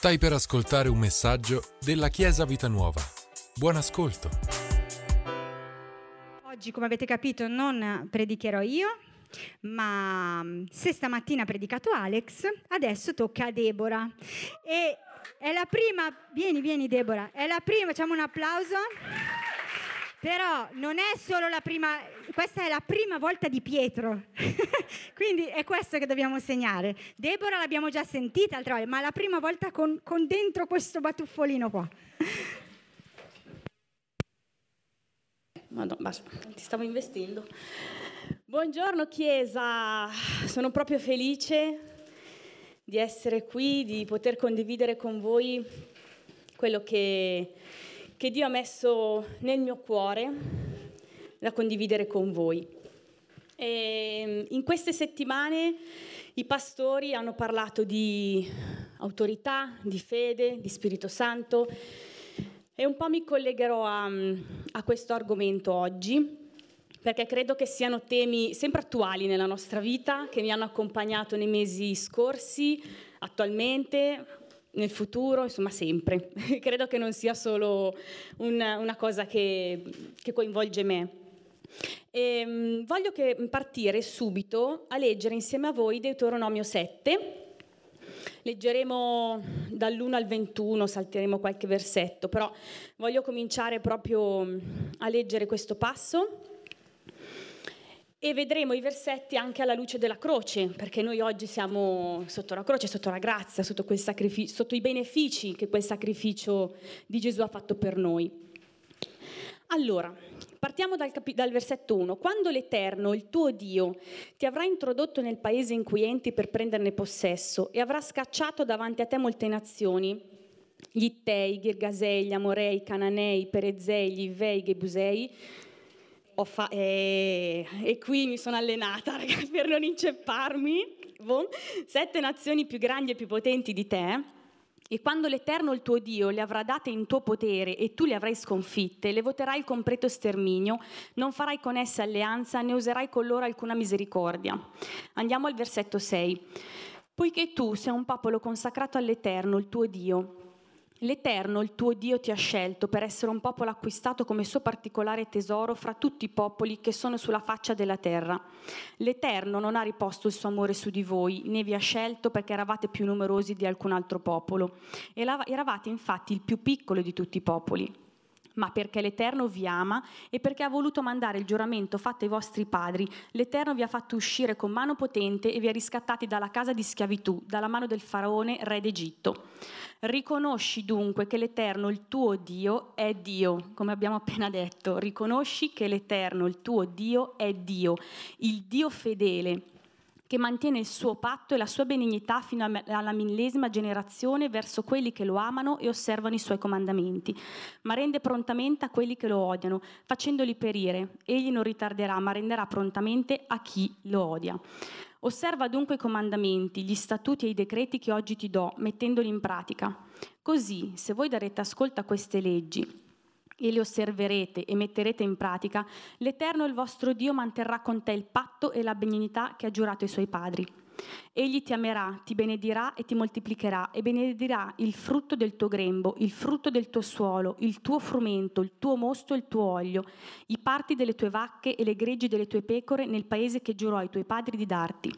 Stai per ascoltare un messaggio della Chiesa Vita Nuova. Buon ascolto. Oggi, come avete capito, non predicherò io, ma mm, se stamattina ha predicato Alex, adesso tocca a Deborah. E è la prima, vieni, vieni Deborah, è la prima, facciamo un applauso. Però non è solo la prima, questa è la prima volta di Pietro, quindi è questo che dobbiamo segnare. Deborah l'abbiamo già sentita altre volte, ma la prima volta con, con dentro questo batuffolino qua. Madonna, basta, ti stavo investendo. Buongiorno Chiesa, sono proprio felice di essere qui, di poter condividere con voi quello che che Dio ha messo nel mio cuore da condividere con voi. E in queste settimane i pastori hanno parlato di autorità, di fede, di Spirito Santo e un po' mi collegherò a, a questo argomento oggi perché credo che siano temi sempre attuali nella nostra vita, che mi hanno accompagnato nei mesi scorsi, attualmente, nel futuro, insomma sempre. Credo che non sia solo una, una cosa che, che, coinvolge me. E, um, voglio partire subito a leggere insieme a voi Deuteronomio 7. Leggeremo dall'1 al 21, salteremo qualche versetto, però voglio cominciare proprio a leggere questo passo e vedremo i versetti anche alla luce della croce, perché noi oggi siamo sotto la croce, sotto la grazia, sotto, sotto i benefici che quel sacrificio di Gesù ha fatto per noi. Allora, partiamo dal, capi- dal, versetto 1. Quando l'Eterno, il tuo Dio, ti avrà introdotto nel paese in cui entri per prenderne possesso e avrà scacciato davanti a te molte nazioni, gli Ittei, gli Girgasei, gli Amorei, i Cananei, i Perezei, gli Ivei, i Gebusei, fa- e, e, qui mi sono allenata ragazzi, per non incepparmi. Bon. Sette nazioni più grandi e più potenti di te. E quando l'Eterno, il tuo Dio, le avrà date in tuo potere e tu le avrai sconfitte, le voterai il completo sterminio, non farai con esse alleanza, né userai con loro alcuna misericordia. Andiamo al versetto 6. Poiché tu sei un popolo consacrato all'Eterno, il tuo Dio, L'Eterno, il tuo Dio, ti ha scelto per essere un popolo acquistato come suo particolare tesoro fra tutti i popoli che sono sulla faccia della terra. L'Eterno non ha riposto il suo amore su di voi, né vi ha scelto perché eravate più numerosi di alcun altro popolo. Eravate infatti il più piccolo di tutti i popoli ma perché l'Eterno vi ama e perché ha voluto mandare il giuramento fatto ai vostri padri, l'Eterno vi ha fatto uscire con mano potente e vi ha riscattati dalla casa di schiavitù, dalla mano del faraone, re d'Egitto. Riconosci dunque che l'Eterno, il tuo Dio, è Dio, come abbiamo appena detto. Riconosci che l'Eterno, il tuo Dio, è Dio, il Dio fedele che mantiene il suo patto e la sua benignità fino alla millesima generazione verso quelli che lo amano e osservano i suoi comandamenti, ma rende prontamente a quelli che lo odiano, facendoli perire. Egli non ritarderà, ma renderà prontamente a chi lo odia. Osserva dunque i comandamenti, gli statuti e i decreti che oggi ti do, mettendoli in pratica. Così, se voi darete ascolto a queste leggi e le osserverete e metterete in pratica, l'Eterno il vostro Dio manterrà con te il patto e la benignità che ha giurato ai suoi padri. Egli ti amerà, ti benedirà e ti moltiplicherà e benedirà il frutto del tuo grembo, il frutto del tuo suolo, il tuo frumento, il tuo mosto e il tuo olio, i parti delle tue vacche e le greggi delle tue pecore nel paese che giurò ai tuoi padri di darti.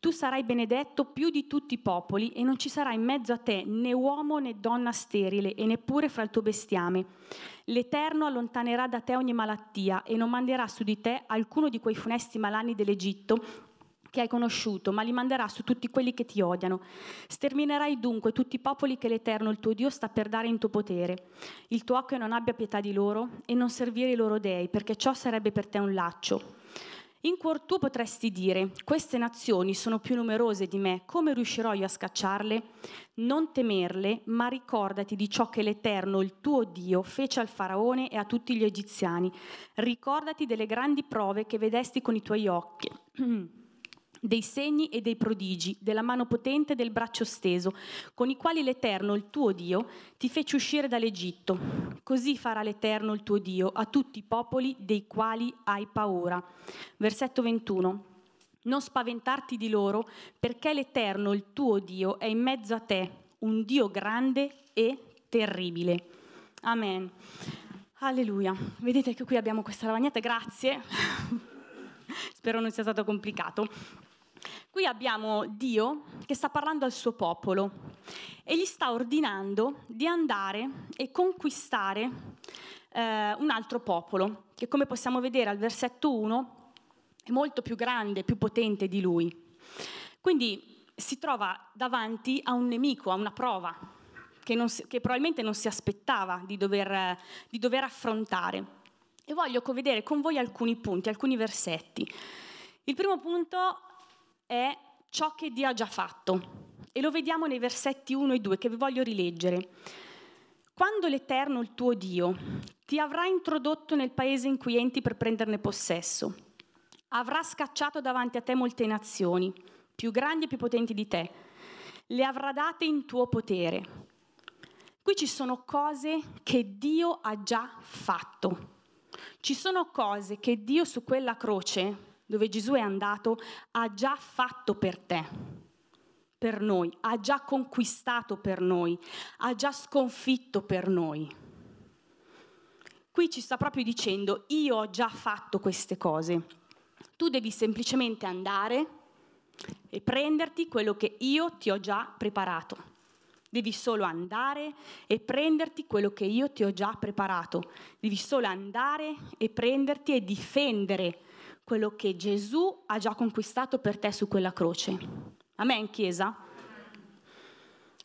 Tu sarai benedetto più di tutti i popoli e non ci sarà in mezzo a te né uomo né donna sterile e neppure fra il tuo bestiame. L'Eterno allontanerà da te ogni malattia e non manderà su di te alcuno di quei funesti malanni dell'Egitto che hai conosciuto, ma li manderà su tutti quelli che ti odiano. Sterminerai dunque tutti i popoli che l'Eterno, il tuo Dio, sta per dare in tuo potere. Il tuo occhio non abbia pietà di loro e non servire i loro dei, perché ciò sarebbe per te un laccio. In cuor tuo potresti dire, queste nazioni sono più numerose di me, come riuscirò io a scacciarle? Non temerle, ma ricordati di ciò che l'Eterno, il tuo Dio, fece al faraone e a tutti gli egiziani. Ricordati delle grandi prove che vedesti con i tuoi occhi. dei segni e dei prodigi, della mano potente e del braccio steso, con i quali l'Eterno, il tuo Dio, ti fece uscire dall'Egitto. Così farà l'Eterno, il tuo Dio, a tutti i popoli dei quali hai paura. Versetto 21. Non spaventarti di loro, perché l'Eterno, il tuo Dio, è in mezzo a te un Dio grande e terribile. Amen. Alleluia. Vedete che qui abbiamo questa lavagnetta, grazie. Spero non sia stato complicato. Qui abbiamo Dio che sta parlando al suo popolo e gli sta ordinando di andare e conquistare eh, un altro popolo, che come possiamo vedere al versetto 1 è molto più grande, più potente di lui. Quindi si trova davanti a un nemico, a una prova, che, si, che probabilmente non si aspettava di dover, di dover affrontare. E voglio vedere con voi alcuni punti, alcuni versetti. Il primo punto è ciò che Dio ha già fatto. E lo vediamo nei versetti 1 e 2 che vi voglio rileggere. Quando l'Eterno, il tuo Dio, ti avrà introdotto nel paese in cui entri per prenderne possesso, avrà scacciato davanti a te molte nazioni, più grandi e più potenti di te, le avrà date in tuo potere Qui ci sono cose che Dio ha già fatto. Ci sono cose che Dio su quella croce, dove Gesù è andato, ha già fatto per te, per noi, ha già conquistato per noi, ha già sconfitto per noi. Qui ci sta proprio dicendo, io ho già fatto queste cose. Tu devi semplicemente andare e prenderti quello che io ti ho già preparato. Devi solo andare e prenderti quello che io ti ho già preparato. Devi solo andare e prenderti e difendere quello che Gesù ha già conquistato per te su quella croce. Amen, Chiesa?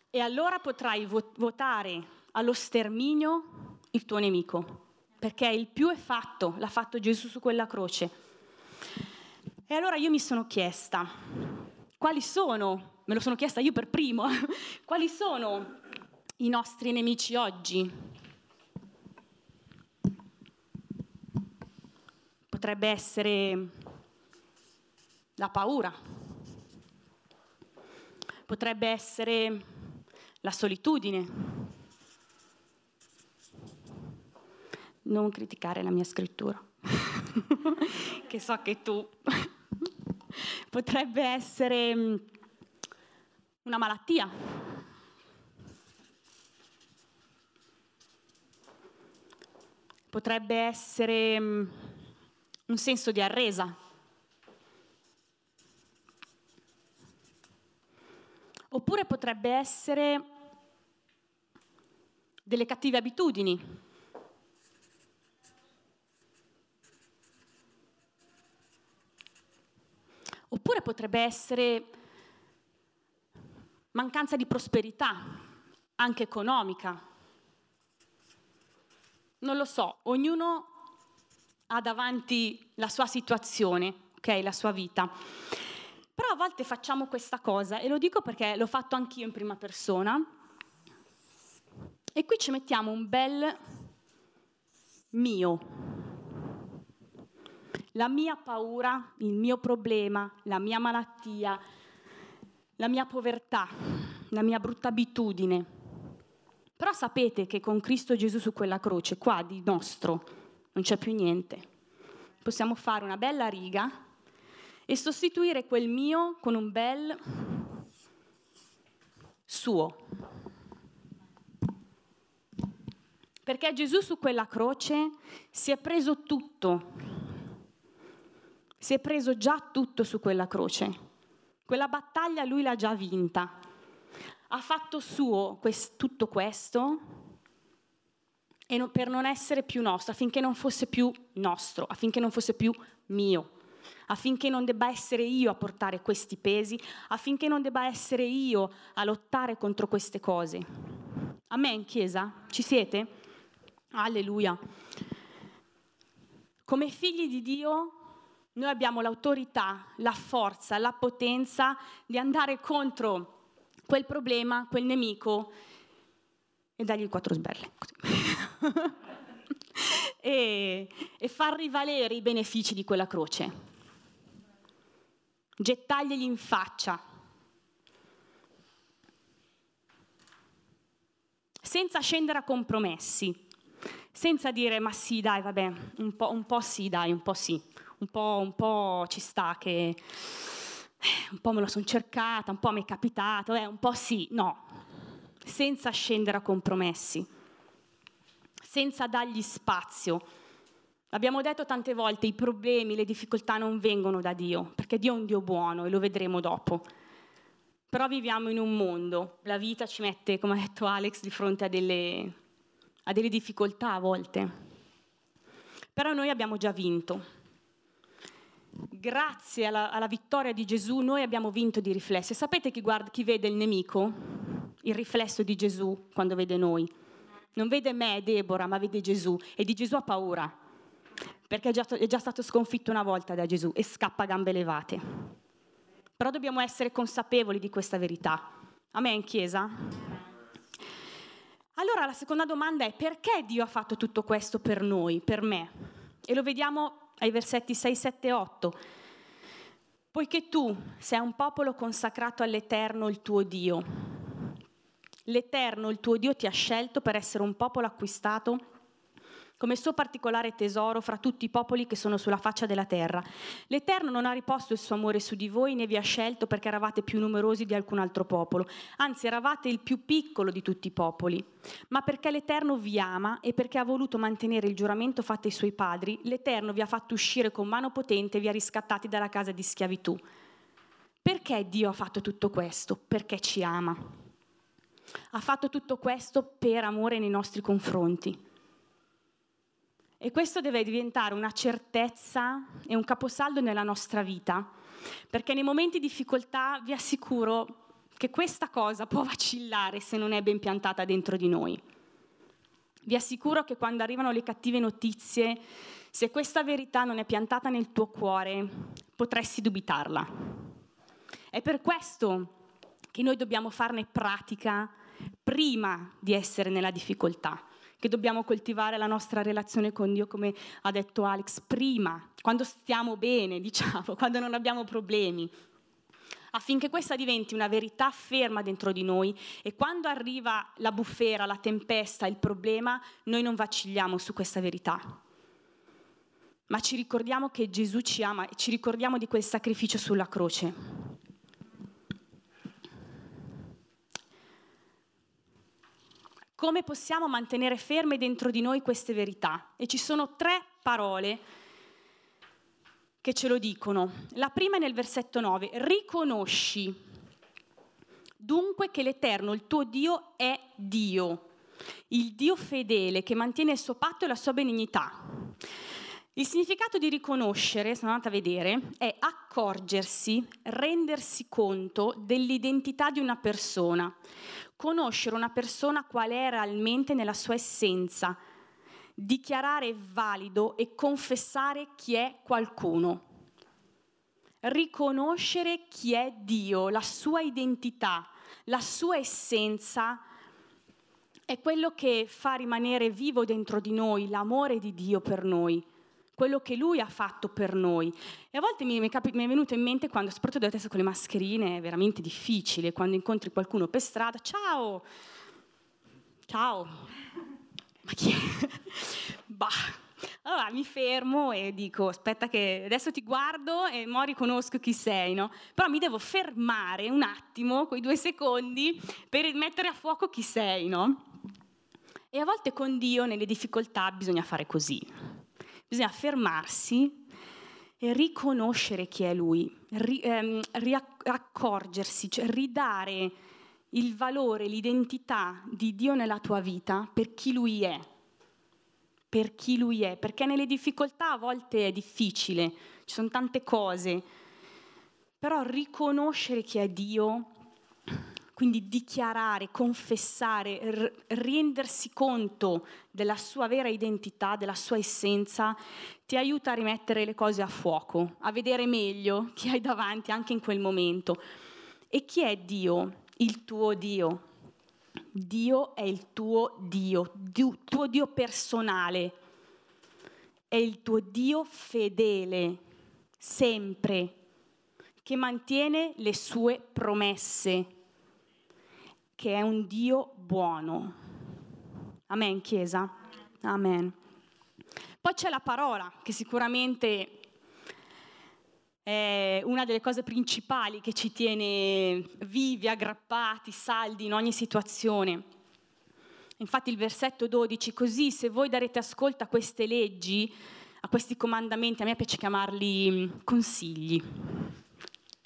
E allora potrai votare allo sterminio il tuo nemico, perché il più è fatto, l'ha fatto Gesù su quella croce. E allora io mi sono chiesta, quali sono me lo sono chiesta io per primo, quali sono i nostri nemici oggi? Potrebbe essere la paura, potrebbe essere la solitudine. Non criticare la mia scrittura, che so che tu potrebbe essere una malattia. Potrebbe essere mm, un senso di arresa. Oppure potrebbe essere delle cattive abitudini. Oppure potrebbe essere mancanza di prosperità, anche economica. Non lo so, ognuno ha davanti la sua situazione, ok, la sua vita. Però a volte facciamo questa cosa e lo dico perché l'ho fatto anch'io in prima persona. E qui ci mettiamo un bel mio. La mia paura, il mio problema, la mia malattia, la mia povertà, la mia brutta abitudine. Però sapete che con Cristo Gesù su quella croce, qua di nostro, non c'è più niente. Possiamo fare una bella riga e sostituire quel mio con un bel suo. Perché Gesù su quella croce si è preso tutto, si è preso già tutto su quella croce. Quella battaglia lui l'ha già vinta. Ha fatto suo quest- tutto questo e no, per non essere più nostro, affinché non fosse più nostro, affinché non fosse più mio, affinché non debba essere io a portare questi pesi, affinché non debba essere io a lottare contro queste cose. Amen, Chiesa? Ci siete? Alleluia. Come figli di Dio noi abbiamo l'autorità, la forza, la potenza di andare contro quel problema, quel nemico e dargli quattro sberle. e, e far rivalere i benefici di quella croce. Gettarglieli in faccia. Senza scendere a compromessi. Senza dire ma sì dai vabbè, un po', un po sì dai, un po' sì un po', un po' ci sta che un po' me lo sono cercata, un po' mi è capitato, eh, un po' sì, no. Senza scendere a compromessi, senza dargli spazio. Abbiamo detto tante volte, i problemi, le difficoltà non vengono da Dio, perché Dio è un Dio buono e lo vedremo dopo. Però viviamo in un mondo, la vita ci mette, come ha detto Alex, di fronte a delle, a delle difficoltà a volte. Però noi abbiamo già vinto. Grazie alla, alla, vittoria di Gesù noi abbiamo vinto di riflesso. E sapete chi, guarda, chi vede il nemico? Il riflesso di Gesù quando vede noi. Non vede me, Deborah, ma vede Gesù. E di Gesù ha paura. Perché è già, è già stato sconfitto una volta da Gesù e scappa a gambe levate. Però dobbiamo essere consapevoli di questa verità. A me in chiesa? Allora la seconda domanda è perché Dio ha fatto tutto questo per noi, per me? E lo vediamo ai versetti 6, 7 e 8. Poiché tu sei un popolo consacrato all'Eterno, il tuo Dio. L'Eterno, il tuo Dio, ti ha scelto per essere un popolo acquistato come suo particolare tesoro fra tutti i popoli che sono sulla faccia della terra. L'Eterno non ha riposto il suo amore su di voi né vi ha scelto perché eravate più numerosi di alcun altro popolo, anzi eravate il più piccolo di tutti i popoli, ma perché l'Eterno vi ama e perché ha voluto mantenere il giuramento fatto ai suoi padri, l'Eterno vi ha fatto uscire con mano potente e vi ha riscattati dalla casa di schiavitù. Perché Dio ha fatto tutto questo? Perché ci ama. Ha fatto tutto questo per amore nei nostri confronti. E questo deve diventare una certezza e un caposaldo nella nostra vita, perché nei momenti di difficoltà vi assicuro che questa cosa può vacillare se non è ben piantata dentro di noi. Vi assicuro che quando arrivano le cattive notizie, se questa verità non è piantata nel tuo cuore, potresti dubitarla. È per questo che noi dobbiamo farne pratica prima di essere nella difficoltà che dobbiamo coltivare la nostra relazione con Dio, come ha detto Alex, prima, quando stiamo bene, diciamo, quando non abbiamo problemi, affinché questa diventi una verità ferma dentro di noi e quando arriva la bufera, la tempesta, il problema, noi non vacilliamo su questa verità. Ma ci ricordiamo che Gesù ci ama e ci ricordiamo di quel sacrificio sulla croce. Come possiamo mantenere ferme dentro di noi queste verità. E ci sono tre parole che ce lo dicono. La prima è nel versetto 9, riconosci dunque che l'Eterno, il tuo Dio, è Dio, il Dio fedele che mantiene il suo patto e la sua benignità. Il significato di riconoscere, sono andata a vedere, è accorgersi, rendersi conto dell'identità di una persona, conoscere una persona qual è realmente nella sua essenza, dichiarare valido e confessare chi è qualcuno. Riconoscere chi è Dio, la sua identità, la sua essenza è quello che fa rimanere vivo dentro di noi l'amore di Dio per noi quello che lui ha fatto per noi. E a volte mi, mi, capi, mi è venuto in mente quando, soprattutto adesso con le mascherine, è veramente difficile, quando incontri qualcuno per strada, ciao, ciao, ma chi è? bah. Allora mi fermo e dico, aspetta che adesso ti guardo e mo riconosco chi sei, no? Però mi devo fermare un attimo, quei due secondi, per mettere a fuoco chi sei, no? E a volte con Dio nelle difficoltà bisogna fare così bisogna fermarsi e riconoscere chi è Lui, ri, ehm, riaccorgersi, cioè ridare il valore, l'identità di Dio nella tua vita per chi Lui è. Per chi Lui è, perché nelle difficoltà a volte è difficile, ci sono tante cose, però riconoscere chi è Dio quindi dichiarare, confessare, r- rendersi conto della sua vera identità, della sua essenza, ti aiuta a rimettere le cose a fuoco, a vedere meglio chi hai davanti anche in quel momento. E chi è Dio? Il tuo Dio. Dio è il tuo Dio, il tuo Dio personale, è il tuo Dio fedele, sempre, che mantiene le sue promesse che è un Dio buono. Amen, Chiesa? Amen. Poi c'è la parola, che sicuramente è una delle cose principali che ci tiene vivi, aggrappati, saldi in ogni situazione. Infatti il versetto 12, così se voi darete ascolto a queste leggi, a questi comandamenti, a me piace chiamarli consigli.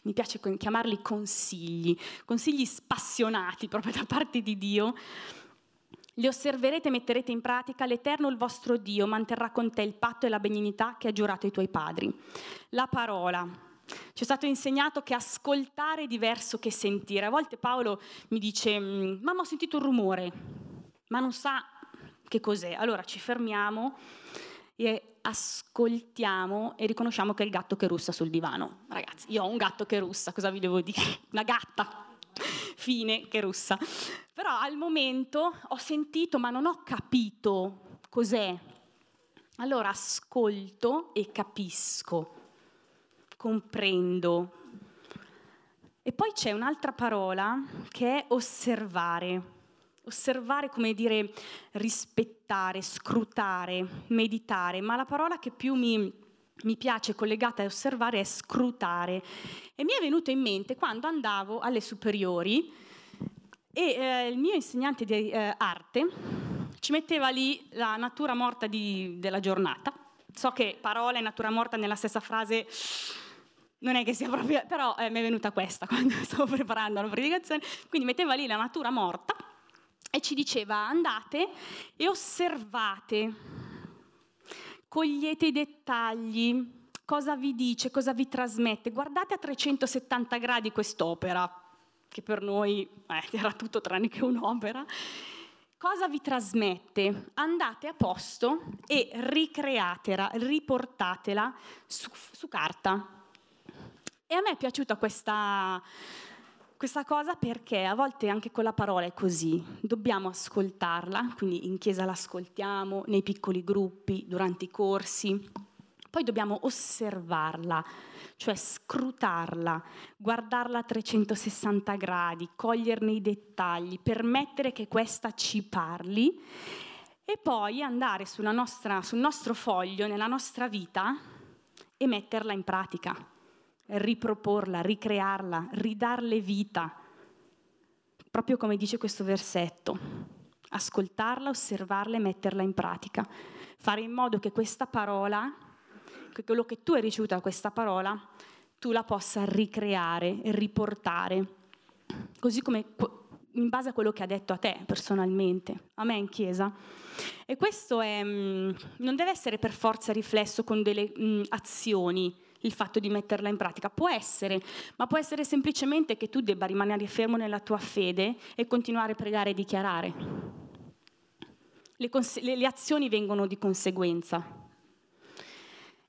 Mi piace chiamarli consigli, consigli spassionati proprio da parte di Dio. Li osserverete e metterete in pratica, l'Eterno, il vostro Dio, manterrà con te il patto e la benignità che ha giurato ai tuoi padri. La parola. Ci è stato insegnato che ascoltare è diverso che sentire. A volte Paolo mi dice, mm, mamma ho sentito un rumore, ma non sa che cos'è. Allora ci fermiamo e ascoltiamo e riconosciamo che è il gatto che russa sul divano. Ragazzi, io ho un gatto che russa, cosa vi devo dire? Una gatta fine che russa. Però al momento ho sentito ma non ho capito cos'è. Allora ascolto e capisco, comprendo. E poi c'è un'altra parola che è osservare osservare come dire rispettare, scrutare, meditare, ma la parola che più mi, mi piace collegata a osservare è scrutare. E mi è venuto in mente quando andavo alle superiori e eh, il mio insegnante di eh, arte ci metteva lì la natura morta di, della giornata. So che parola e natura morta nella stessa frase non è che sia proprio, però eh, mi è venuta questa quando stavo preparando la predicazione. Quindi metteva lì la natura morta e ci diceva andate e osservate, cogliete i dettagli, cosa vi dice, cosa vi trasmette. Guardate a 370 gradi quest'opera, che per noi eh, era tutto tranne che un'opera. Cosa vi trasmette? Andate a posto e ricreatela, riportatela su, su carta. E a me è piaciuta questa, questa cosa perché a volte anche con la parola è così, dobbiamo ascoltarla, quindi in chiesa l'ascoltiamo, nei piccoli gruppi, durante i corsi, poi dobbiamo osservarla, cioè scrutarla, guardarla a 360 gradi, coglierne i dettagli, permettere che questa ci parli e poi andare nostra, sul nostro foglio, nella nostra vita e metterla in pratica riproporla, ricrearla, ridarle vita, proprio come dice questo versetto. Ascoltarla, osservarla e metterla in pratica. Fare in modo che questa parola, che quello che tu hai ricevuto da questa parola, tu la possa ricreare e riportare, così come in base a quello che ha detto a te personalmente, a me in chiesa. E questo è, mm, non deve essere per forza riflesso con delle mm, azioni, il fatto di metterla in pratica. Può essere, ma può essere semplicemente che tu debba rimanere fermo nella tua fede e continuare a pregare e dichiarare. Le, cons- le, le azioni vengono di conseguenza.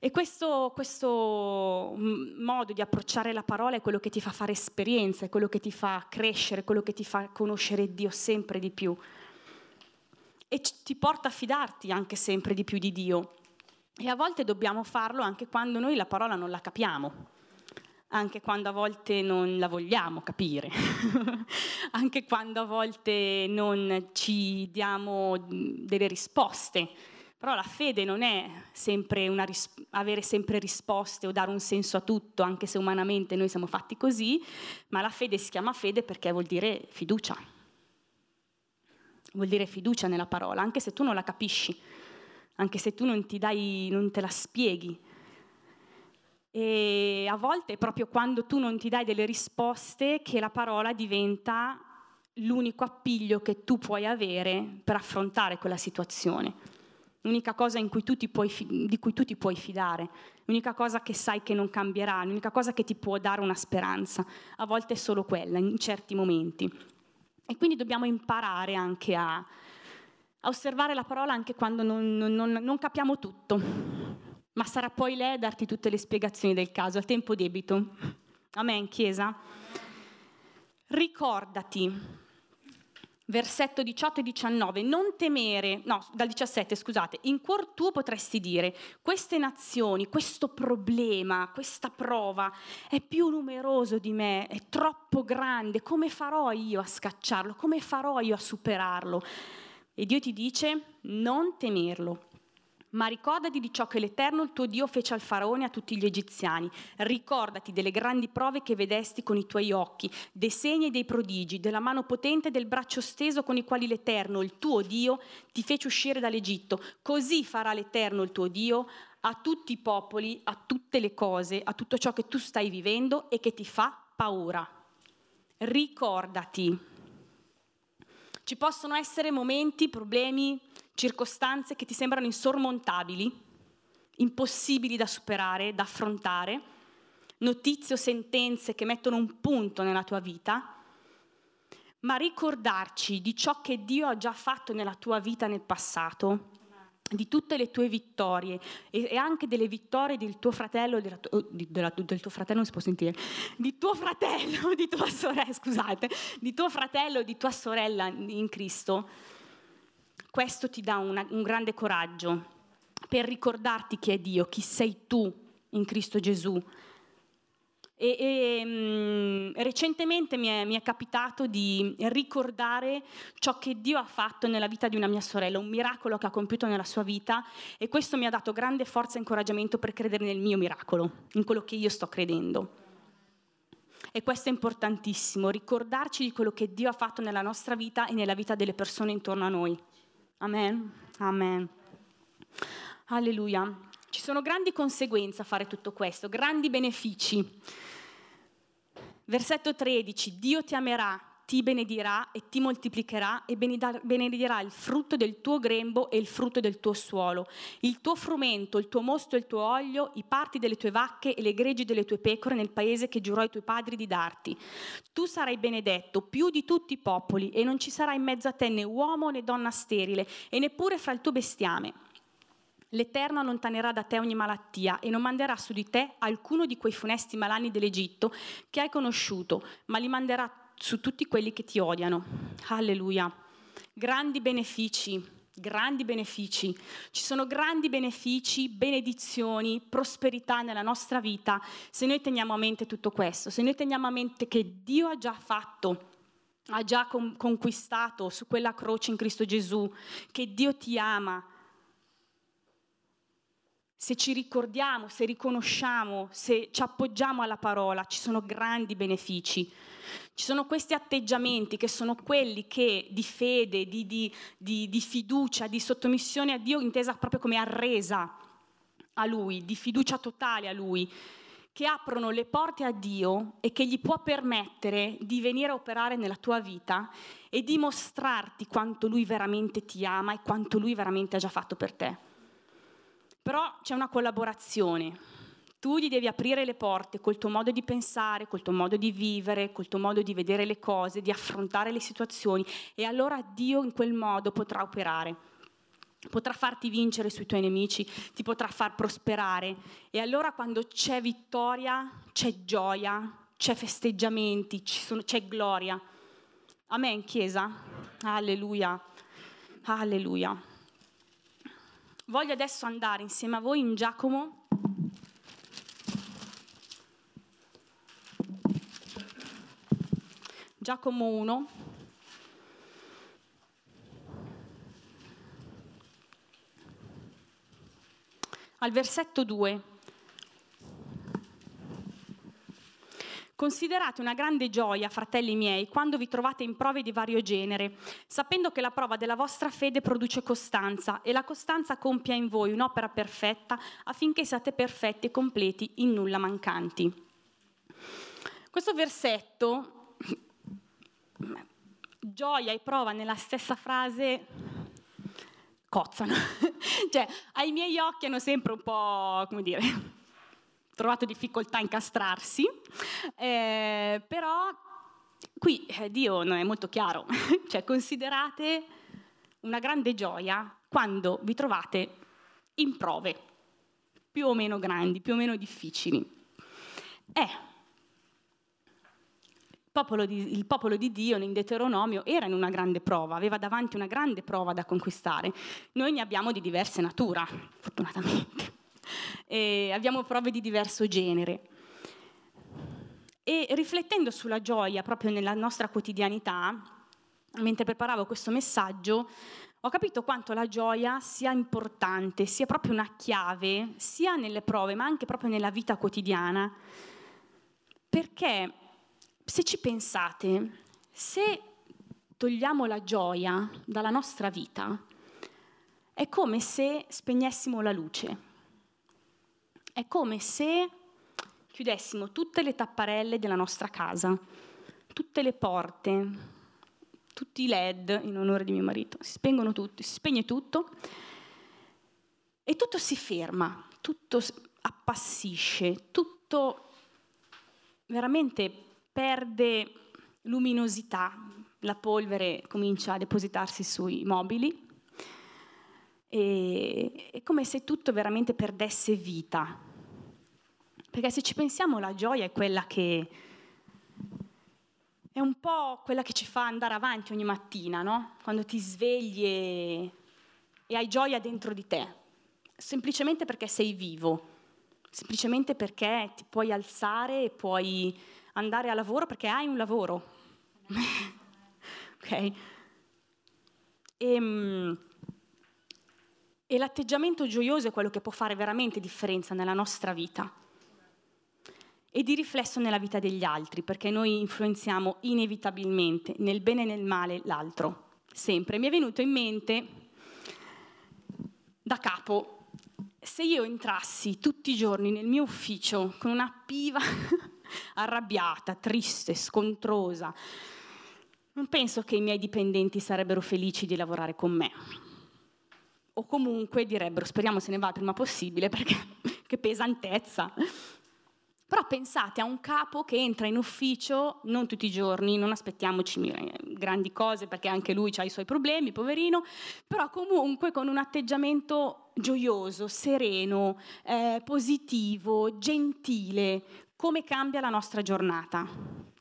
E questo, questo, modo di approcciare la parola è quello che ti fa fare esperienza, è quello che ti fa crescere, è quello che ti fa conoscere Dio sempre di più. E ti porta a fidarti anche sempre di più di Dio. E a volte dobbiamo farlo anche quando noi la parola non la capiamo, anche quando a volte non la vogliamo capire, anche quando a volte non ci diamo delle risposte. Però la fede non è sempre ris- avere sempre risposte o dare un senso a tutto, anche se umanamente noi siamo fatti così, ma la fede si chiama fede perché vuol dire fiducia. Vuol dire fiducia nella parola, anche se tu non la capisci anche se tu non, dai, non te la spieghi. E a volte è proprio quando tu non ti dai delle risposte che la parola diventa l'unico appiglio che tu puoi avere per affrontare quella situazione. L'unica cosa cui puoi, di cui tu ti puoi fidare, l'unica cosa che sai che non cambierà, l'unica cosa che ti può dare una speranza. A volte è solo quella, in certi momenti. E quindi dobbiamo imparare anche a, a osservare la parola anche quando non, non, non, capiamo tutto, ma sarà poi lei a darti tutte le spiegazioni del caso, a tempo debito. Amen, Chiesa. Ricordati, versetto 18 e 19, non temere, no, dal 17 scusate, in cuor tuo potresti dire, queste nazioni, questo problema, questa prova è più numeroso di me, è troppo grande, come farò io a scacciarlo, come farò io a superarlo? E Dio ti dice non temerlo, ma ricordati di ciò che l'Eterno, il tuo Dio, fece al faraone e a tutti gli egiziani. Ricordati delle grandi prove che vedesti con i tuoi occhi, dei segni e dei prodigi, della mano potente e del braccio steso con i quali l'Eterno, il tuo Dio, ti fece uscire dall'Egitto. Così farà l'Eterno, il tuo Dio, a tutti i popoli, a tutte le cose, a tutto ciò che tu stai vivendo e che ti fa paura. Ricordati. Ci possono essere momenti, problemi, circostanze che ti sembrano insormontabili, impossibili da superare, da affrontare, notizie o sentenze che mettono un punto nella tua vita, ma ricordarci di ciò che Dio ha già fatto nella tua vita nel passato, di tutte le tue vittorie e, anche delle vittorie del tuo fratello, della, della, del tuo fratello non si può sentire, di tuo fratello, di tua sorella, scusate, di tuo fratello, di tua sorella in Cristo, questo ti dà una, un grande coraggio per ricordarti chi è Dio, chi sei tu in Cristo Gesù. E, e mh, mm, recentemente mi è, mi è, capitato di ricordare ciò che Dio ha fatto nella vita di una mia sorella, un miracolo che ha compiuto nella sua vita e questo mi ha dato grande forza e incoraggiamento per credere nel mio miracolo, in quello che io sto credendo. E questo è importantissimo, ricordarci di quello che Dio ha fatto nella nostra vita e nella vita delle persone intorno a noi. Amen. Amen. Alleluia. Ci sono grandi conseguenze a fare tutto questo, grandi benefici. Versetto 13, Dio ti amerà ti benedirà e ti moltiplicherà e benedirà il frutto del tuo grembo e il frutto del tuo suolo, il tuo frumento, il tuo mosto e il tuo olio, i parti delle tue vacche e le greggi delle tue pecore nel paese che giurò ai tuoi padri di darti. Tu sarai benedetto più di tutti i popoli e non ci sarà in mezzo a te né uomo né donna sterile e neppure fra il tuo bestiame. L'Eterno allontanerà da te ogni malattia e non manderà su di te alcuno di quei funesti malanni dell'Egitto che hai conosciuto, ma li manderà su tutti quelli che ti odiano. Alleluia. Grandi benefici, grandi benefici. Ci sono grandi benefici, benedizioni, prosperità nella nostra vita se noi teniamo a mente tutto questo, se noi teniamo a mente che Dio ha già fatto ha già conquistato su quella croce in Cristo Gesù, che Dio ti ama. Se ci ricordiamo, se riconosciamo, se ci appoggiamo alla parola, ci sono grandi benefici. Ci sono questi atteggiamenti che sono quelli che di fede, di, di, di, di fiducia, di sottomissione a Dio, intesa proprio come arresa a Lui, di fiducia totale a Lui, che aprono le porte a Dio e che gli può permettere di venire a operare nella tua vita e di mostrarti quanto Lui veramente ti ama e quanto Lui veramente ha già fatto per te. Però c'è una collaborazione tu gli devi aprire le porte col tuo modo di pensare, col tuo modo di vivere, col tuo modo di vedere le cose, di affrontare le situazioni e allora Dio in quel modo potrà operare. Potrà farti vincere sui tuoi nemici, ti potrà far prosperare e allora quando c'è vittoria, c'è gioia, c'è festeggiamenti, c'è gloria. Amen, Chiesa? Alleluia. Alleluia. Voglio adesso andare insieme a voi in Giacomo Giacomo 1. Al versetto 2. Considerate una grande gioia, fratelli miei, quando vi trovate in prove di vario genere, sapendo che la prova della vostra fede produce costanza e la costanza compia in voi un'opera perfetta affinché siate perfetti e completi, in nulla mancanti. Questo versetto gioia e prova nella stessa frase cozzano. cioè, ai miei occhi hanno sempre un po', come dire, trovato difficoltà a incastrarsi, eh, però qui eh, Dio non è molto chiaro, cioè considerate una grande gioia quando vi trovate in prove più o meno grandi, più o meno difficili. Eh, popolo di, il popolo di Dio in Deuteronomio era in una grande prova, aveva davanti una grande prova da conquistare. Noi ne abbiamo di diverse natura, fortunatamente. E abbiamo prove di diverso genere. E riflettendo sulla gioia proprio nella nostra quotidianità, mentre preparavo questo messaggio, ho capito quanto la gioia sia importante, sia proprio una chiave, sia nelle prove, ma anche proprio nella vita quotidiana. Perché se ci pensate, se togliamo la gioia dalla nostra vita, è come se spegnessimo la luce. È come se chiudessimo tutte le tapparelle della nostra casa, tutte le porte, tutti i LED in onore di mio marito, si spengono tutti, si spegne tutto e tutto si ferma, tutto appassisce, tutto veramente perde luminosità, la polvere comincia a depositarsi sui mobili e è come se tutto veramente perdesse vita. Perché se ci pensiamo la gioia è quella che è un po' quella che ci fa andare avanti ogni mattina, no? Quando ti svegli e, e hai gioia dentro di te, semplicemente perché sei vivo, semplicemente perché ti puoi alzare e puoi andare a lavoro perché hai un lavoro. ok? E, ehm, e l'atteggiamento gioioso è quello che può fare veramente differenza nella nostra vita e di riflesso nella vita degli altri, perché noi influenziamo inevitabilmente nel bene e nel male l'altro, sempre. Mi è venuto in mente da capo, se io entrassi tutti i giorni nel mio ufficio con una piva arrabbiata, triste, scontrosa, non penso che i miei dipendenti sarebbero felici di lavorare con me. O comunque direbbero speriamo se ne va prima possibile perché che pesantezza. Però pensate a un capo che entra in ufficio non tutti i giorni, non aspettiamoci eh, grandi cose perché anche lui ha i suoi problemi, poverino, però comunque con un atteggiamento gioioso, sereno, eh, positivo, gentile, come cambia la nostra giornata?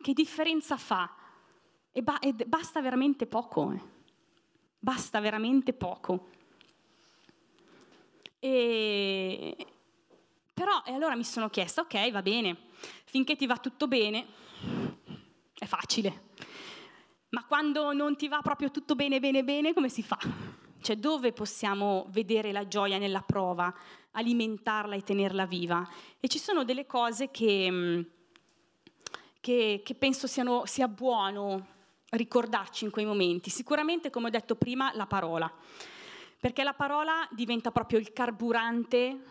Che differenza fa? E, ba- e basta veramente poco, eh. basta veramente poco. E, però, e allora mi sono chiesta, ok, va bene, finché ti va tutto bene, è facile. Ma quando non ti va proprio tutto bene, bene, bene, come si fa? Cioè, dove possiamo vedere la gioia nella prova, alimentarla e tenerla viva? E ci sono delle cose che, mm, che, che penso siano, sia buono ricordarci in quei momenti. Sicuramente, come ho detto prima, la parola. Perché la parola diventa proprio il carburante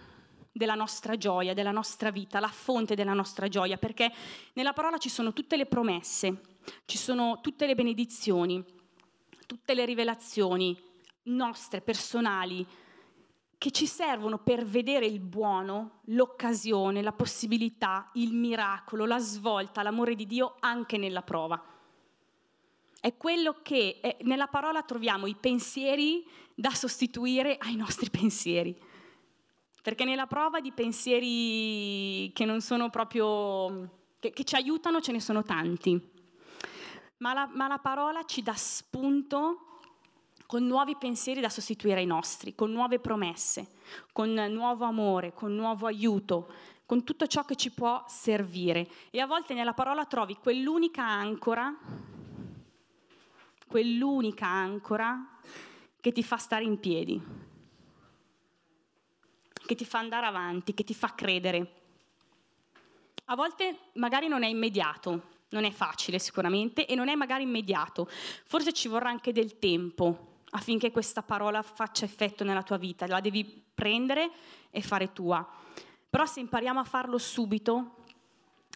della nostra gioia, della nostra vita, la fonte della nostra gioia, perché nella parola ci sono tutte le promesse, ci sono tutte le benedizioni, tutte le rivelazioni nostre, personali, che ci servono per vedere il buono, l'occasione, la possibilità, il miracolo, la svolta, l'amore di Dio anche nella prova. È quello che è, nella parola troviamo i pensieri da sostituire ai nostri pensieri perché nella prova di pensieri che non sono proprio, che, che ci aiutano ce ne sono tanti, ma la, ma la parola ci dà spunto con nuovi pensieri da sostituire ai nostri, con nuove promesse, con nuovo amore, con nuovo aiuto, con tutto ciò che ci può servire. E a volte nella parola trovi quell'unica ancora, quell'unica ancora che ti fa stare in piedi che ti fa andare avanti, che ti fa credere. A volte magari non è immediato, non è facile sicuramente e non è magari immediato, forse ci vorrà anche del tempo affinché questa parola faccia effetto nella tua vita, la devi prendere e fare tua. Però se impariamo a farlo subito,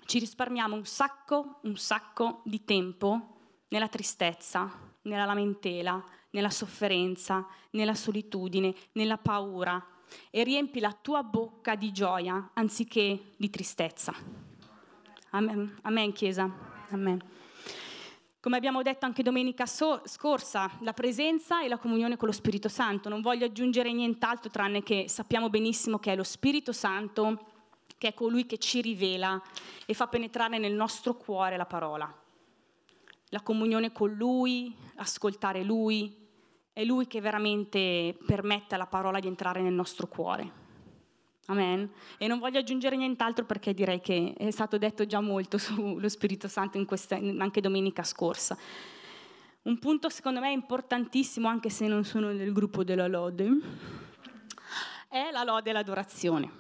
ci risparmiamo un sacco, un sacco di tempo nella tristezza, nella lamentela, nella sofferenza, nella solitudine, nella paura, e riempi la tua bocca di gioia anziché di tristezza. Amen, Amen Chiesa. Amen. Come abbiamo detto anche domenica so- scorsa, la presenza e la comunione con lo Spirito Santo. Non voglio aggiungere nient'altro tranne che sappiamo benissimo che è lo Spirito Santo che è colui che ci rivela e fa penetrare nel nostro cuore la parola. La comunione con Lui, ascoltare Lui, è Lui che veramente permette alla parola di entrare nel nostro cuore. Amen. E non voglio aggiungere nient'altro perché direi che è stato detto già molto sullo Spirito Santo questa, anche domenica scorsa. un punto secondo me importantissimo, anche se non sono nel gruppo della lode, è la lode e l'adorazione.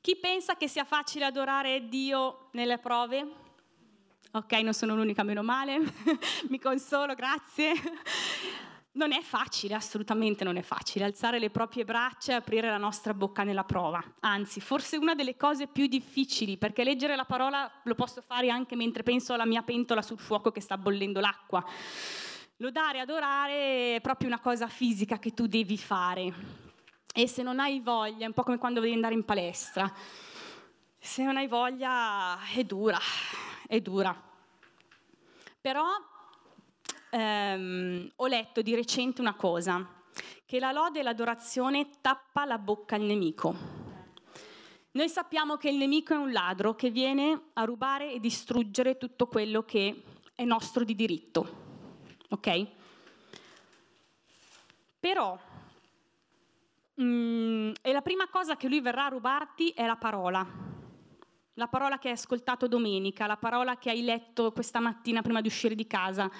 Chi pensa che sia facile adorare Dio nelle prove? Ok, non sono l'unica, meno male, mi consolo, grazie. Non è facile, assolutamente non è facile, alzare le proprie braccia e aprire la nostra bocca nella prova. Anzi, forse una delle cose più difficili, perché leggere la parola lo posso fare anche mentre penso alla mia pentola sul fuoco che sta bollendo l'acqua. Lodare, adorare è proprio una cosa fisica che tu devi fare. E se non hai voglia, è un po' come quando devi andare in palestra. Se non hai voglia, è dura, è dura. Però ehm, ho letto di recente una cosa, che la lode e l'adorazione tappa la bocca al nemico. Noi sappiamo che il nemico è un ladro che viene a rubare e distruggere tutto quello che è nostro di diritto. Ok? Però, mm, e la prima cosa che lui verrà a rubarti è la parola la parola che hai ascoltato domenica, la parola che hai letto questa mattina prima di uscire di casa,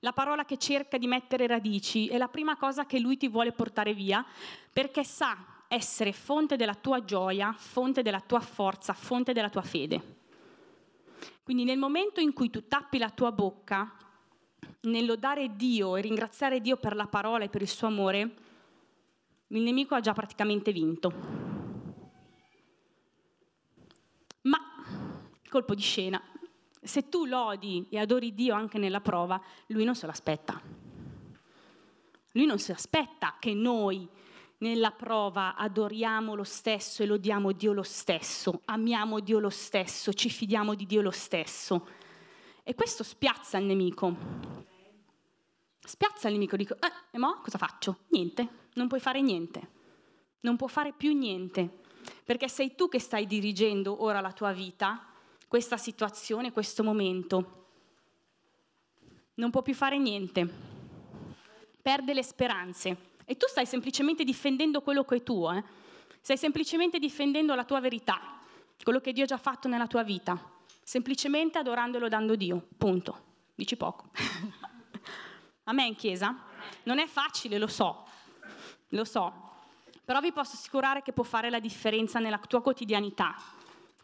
la parola che cerca di mettere radici, è la prima cosa che lui ti vuole portare via, perché sa essere fonte della tua gioia, fonte della tua forza, fonte della tua fede. Quindi nel momento in cui tu tappi la tua bocca, nel lodare Dio e ringraziare Dio per la parola e per il suo amore, il nemico ha già praticamente vinto. Colpo di scena. Se tu lodi e adori Dio anche nella prova, lui non se l'aspetta. Lui non si aspetta che noi nella prova adoriamo lo stesso e lodiamo Dio lo stesso, amiamo Dio lo stesso, ci fidiamo di Dio lo stesso. E questo spiazza il nemico. Spiazza il nemico, dico, eh, e mo cosa faccio? Niente, non puoi fare niente. Non può fare più niente, perché sei tu che stai dirigendo ora la tua vita questa situazione, questo momento. Non può più fare niente, perde le speranze e tu stai semplicemente difendendo quello che è tuo, eh? stai semplicemente difendendo la tua verità, quello che Dio ha già fatto nella tua vita, semplicemente adorando e lodando Dio, punto. Dici poco. A me in chiesa non è facile, lo so, lo so, però vi posso assicurare che può fare la differenza nella tua quotidianità,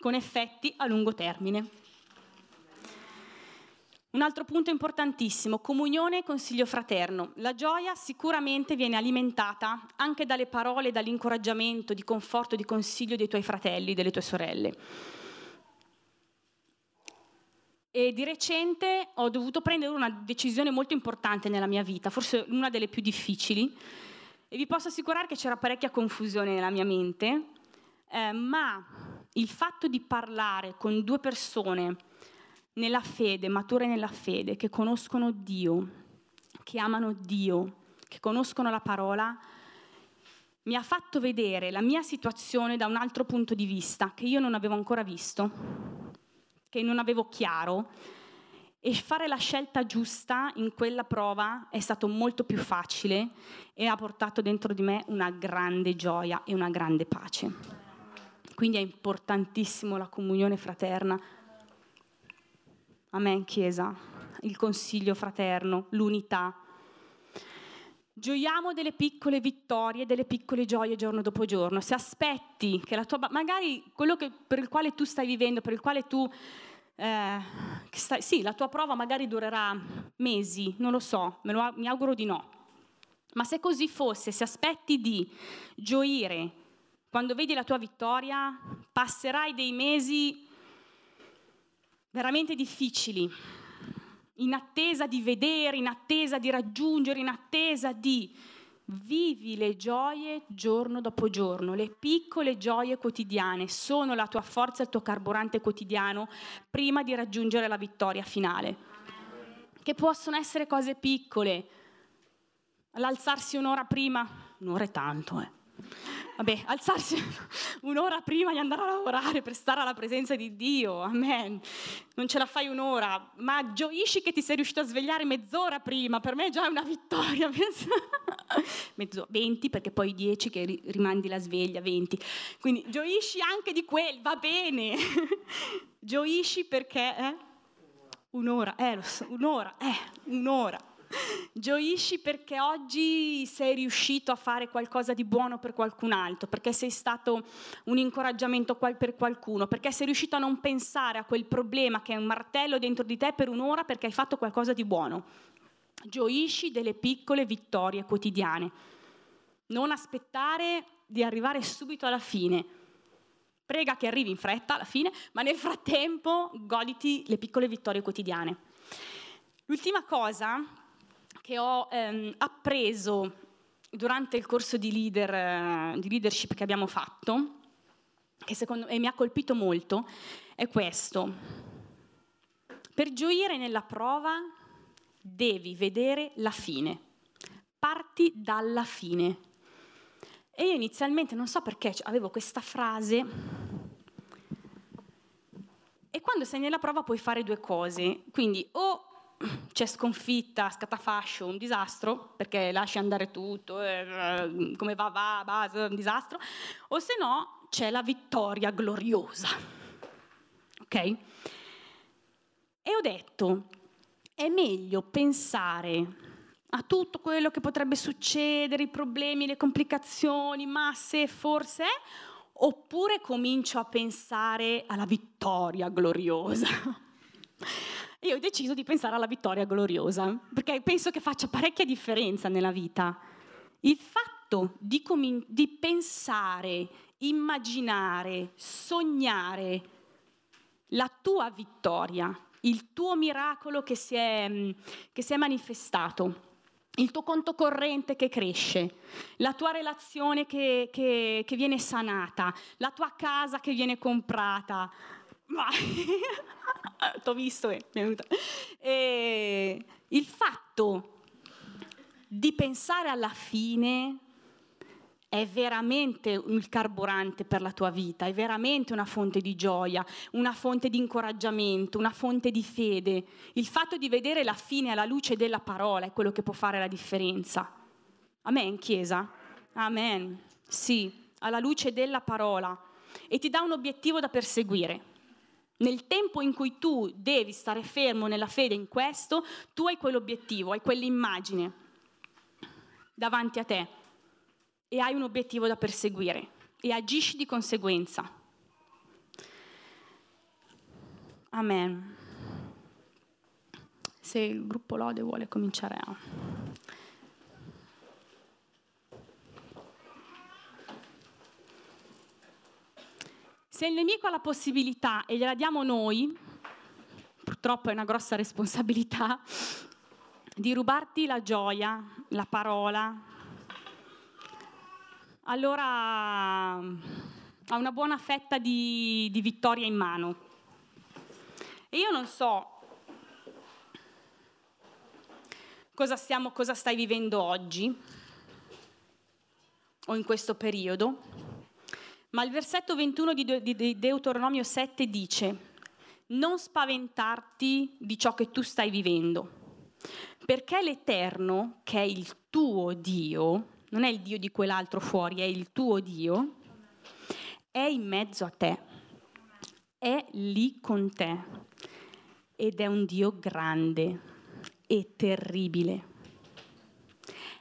con effetti a lungo termine. Un altro punto importantissimo, comunione e consiglio fraterno. La gioia sicuramente viene alimentata anche dalle parole, dall'incoraggiamento, di conforto, di consiglio dei tuoi fratelli, delle tue sorelle. E di recente ho dovuto prendere una decisione molto importante nella mia vita, forse una delle più difficili, e vi posso assicurare che c'era parecchia confusione nella mia mente, eh, ma il fatto di parlare con due persone nella fede, mature nella fede, che conoscono Dio, che amano Dio, che conoscono la parola, mi ha fatto vedere la mia situazione da un altro punto di vista che io non avevo ancora visto, che non avevo chiaro e fare la scelta giusta in quella prova è stato molto più facile e ha portato dentro di me una grande gioia e una grande pace. Quindi è importantissimo la comunione fraterna. A me in chiesa, il consiglio fraterno, l'unità. Gioiamo delle piccole vittorie, delle piccole gioie giorno dopo giorno. Se aspetti che la tua, magari quello che, per il quale tu stai vivendo, per il quale tu, eh, stai, sì, la tua prova magari durerà mesi, non lo so, lo, mi auguro di no. Ma se così fosse, se aspetti di gioire quando vedi la tua vittoria, passerai dei mesi veramente difficili, in attesa di vedere, in attesa di raggiungere, in attesa di vivi le gioie giorno dopo giorno, le piccole gioie quotidiane sono la tua forza, il tuo carburante quotidiano prima di raggiungere la vittoria finale. Che possono essere cose piccole, l'alzarsi un'ora prima, un'ora è tanto, eh vabbè, alzarsi un'ora prima di andare a lavorare per stare alla presenza di Dio, amen. Non ce la fai un'ora, ma gioisci che ti sei riuscito a svegliare mezz'ora prima, per me è già una vittoria. Mezzo, 20 perché poi 10 che rimandi la sveglia, 20. Quindi gioisci anche di quel, va bene. gioisci perché... Eh? Un'ora, eh, lo so, un'ora, eh, un'ora. Gioisci perché oggi sei riuscito a fare qualcosa di buono per qualcun altro, perché sei stato un incoraggiamento per qualcuno, perché sei riuscito a non pensare a quel problema che è un martello dentro di te per un'ora perché hai fatto qualcosa di buono. Gioisci delle piccole vittorie quotidiane. Non aspettare di arrivare subito alla fine. Prega che arrivi in fretta alla fine, ma nel frattempo goditi le piccole vittorie quotidiane. L'ultima cosa che ho ehm, appreso durante il corso di, leader, di, leadership che abbiamo fatto, che secondo me mi ha colpito molto, è questo. Per gioire nella prova devi vedere la fine. Parti dalla fine. E io inizialmente non so perché avevo questa frase. E quando sei nella prova puoi fare due cose. Quindi o c'è sconfitta, scatafascio, un disastro, perché lasci andare tutto, eh, come va, va, va, un disastro, o se no c'è la vittoria gloriosa. Ok? E ho detto, è meglio pensare a tutto quello che potrebbe succedere, i problemi, le complicazioni, ma se forse oppure comincio a pensare alla vittoria gloriosa. Io ho deciso di pensare alla vittoria gloriosa, perché penso che faccia parecchia differenza nella vita. Il fatto di, com- di pensare, immaginare, sognare la tua vittoria, il tuo miracolo che si è, che si è manifestato, il tuo conto corrente che cresce, la tua relazione che, che, che viene sanata, la tua casa che viene comprata, ma t'ho visto e mi è venuta. E il fatto di pensare alla fine è veramente il carburante per la tua vita, è veramente una fonte di gioia, una fonte di incoraggiamento, una fonte di fede. Il fatto di vedere la fine alla luce della parola è quello che può fare la differenza. Amen, Chiesa? Amen. Sì, alla luce della parola. E ti dà un obiettivo da perseguire. Nel tempo in cui tu devi stare fermo nella fede in questo, tu hai quell'obiettivo, hai quell'immagine davanti a te e hai un obiettivo da perseguire e agisci di conseguenza. Amen. Se il gruppo Lode vuole cominciare a... Se il nemico ha la possibilità e gliela diamo noi, purtroppo è una grossa responsabilità, di rubarti la gioia, la parola, allora ha una buona fetta di, di vittoria in mano. E io non so cosa, stiamo, cosa stai vivendo oggi o in questo periodo. Ma il versetto 21 di, De- di Deuteronomio 7 dice, non spaventarti di ciò che tu stai vivendo, perché l'Eterno, che è il tuo Dio, non è il Dio di quell'altro fuori, è il tuo Dio, è in mezzo a te, è lì con te ed è un Dio grande e terribile.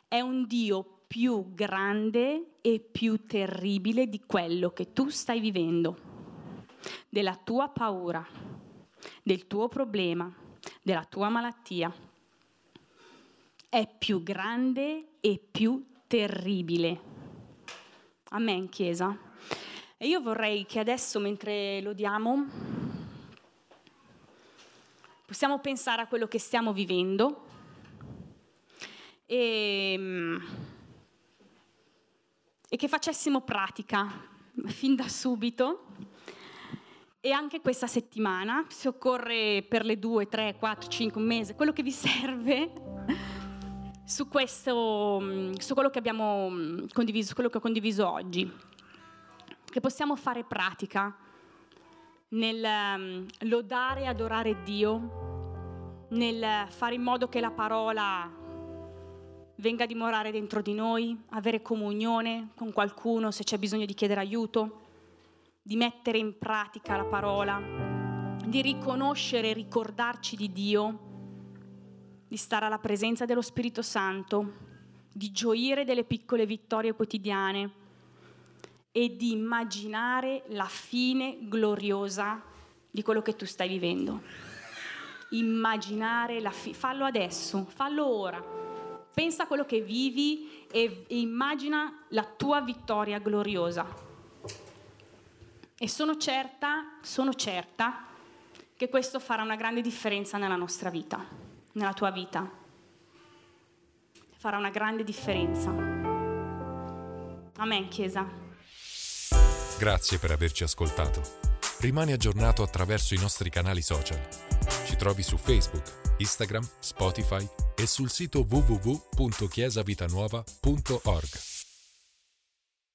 È un Dio più grande e più terribile di quello che tu stai vivendo, della tua paura, del tuo problema, della tua malattia. È più grande e più terribile. Amen, Chiesa. E io vorrei che adesso, mentre lo diamo, possiamo pensare a quello che stiamo vivendo e e che facessimo pratica fin da subito. E anche questa settimana, se occorre per le due, tre, quattro, cinque, un mese, quello che vi serve su, questo, su quello che abbiamo condiviso, su quello che ho condiviso oggi, che possiamo fare pratica nel um, lodare e adorare Dio, nel fare in modo che la parola venga a dimorare dentro di noi, avere comunione con qualcuno se c'è bisogno di chiedere aiuto, di mettere in pratica la parola, di riconoscere e ricordarci di Dio, di stare alla presenza dello Spirito Santo, di gioire delle piccole vittorie quotidiane e di immaginare la fine gloriosa di quello che tu stai vivendo. Immaginare la fine, fallo adesso, fallo ora. Pensa a quello che vivi e immagina la tua vittoria gloriosa. E sono certa, sono certa che questo farà una grande differenza nella nostra vita, nella tua vita. Farà una grande differenza. Amen, Chiesa. Grazie per averci ascoltato. Rimani aggiornato attraverso i nostri canali social. Ci trovi su Facebook, Instagram, Spotify e sul sito www.chiesavitanuova.org.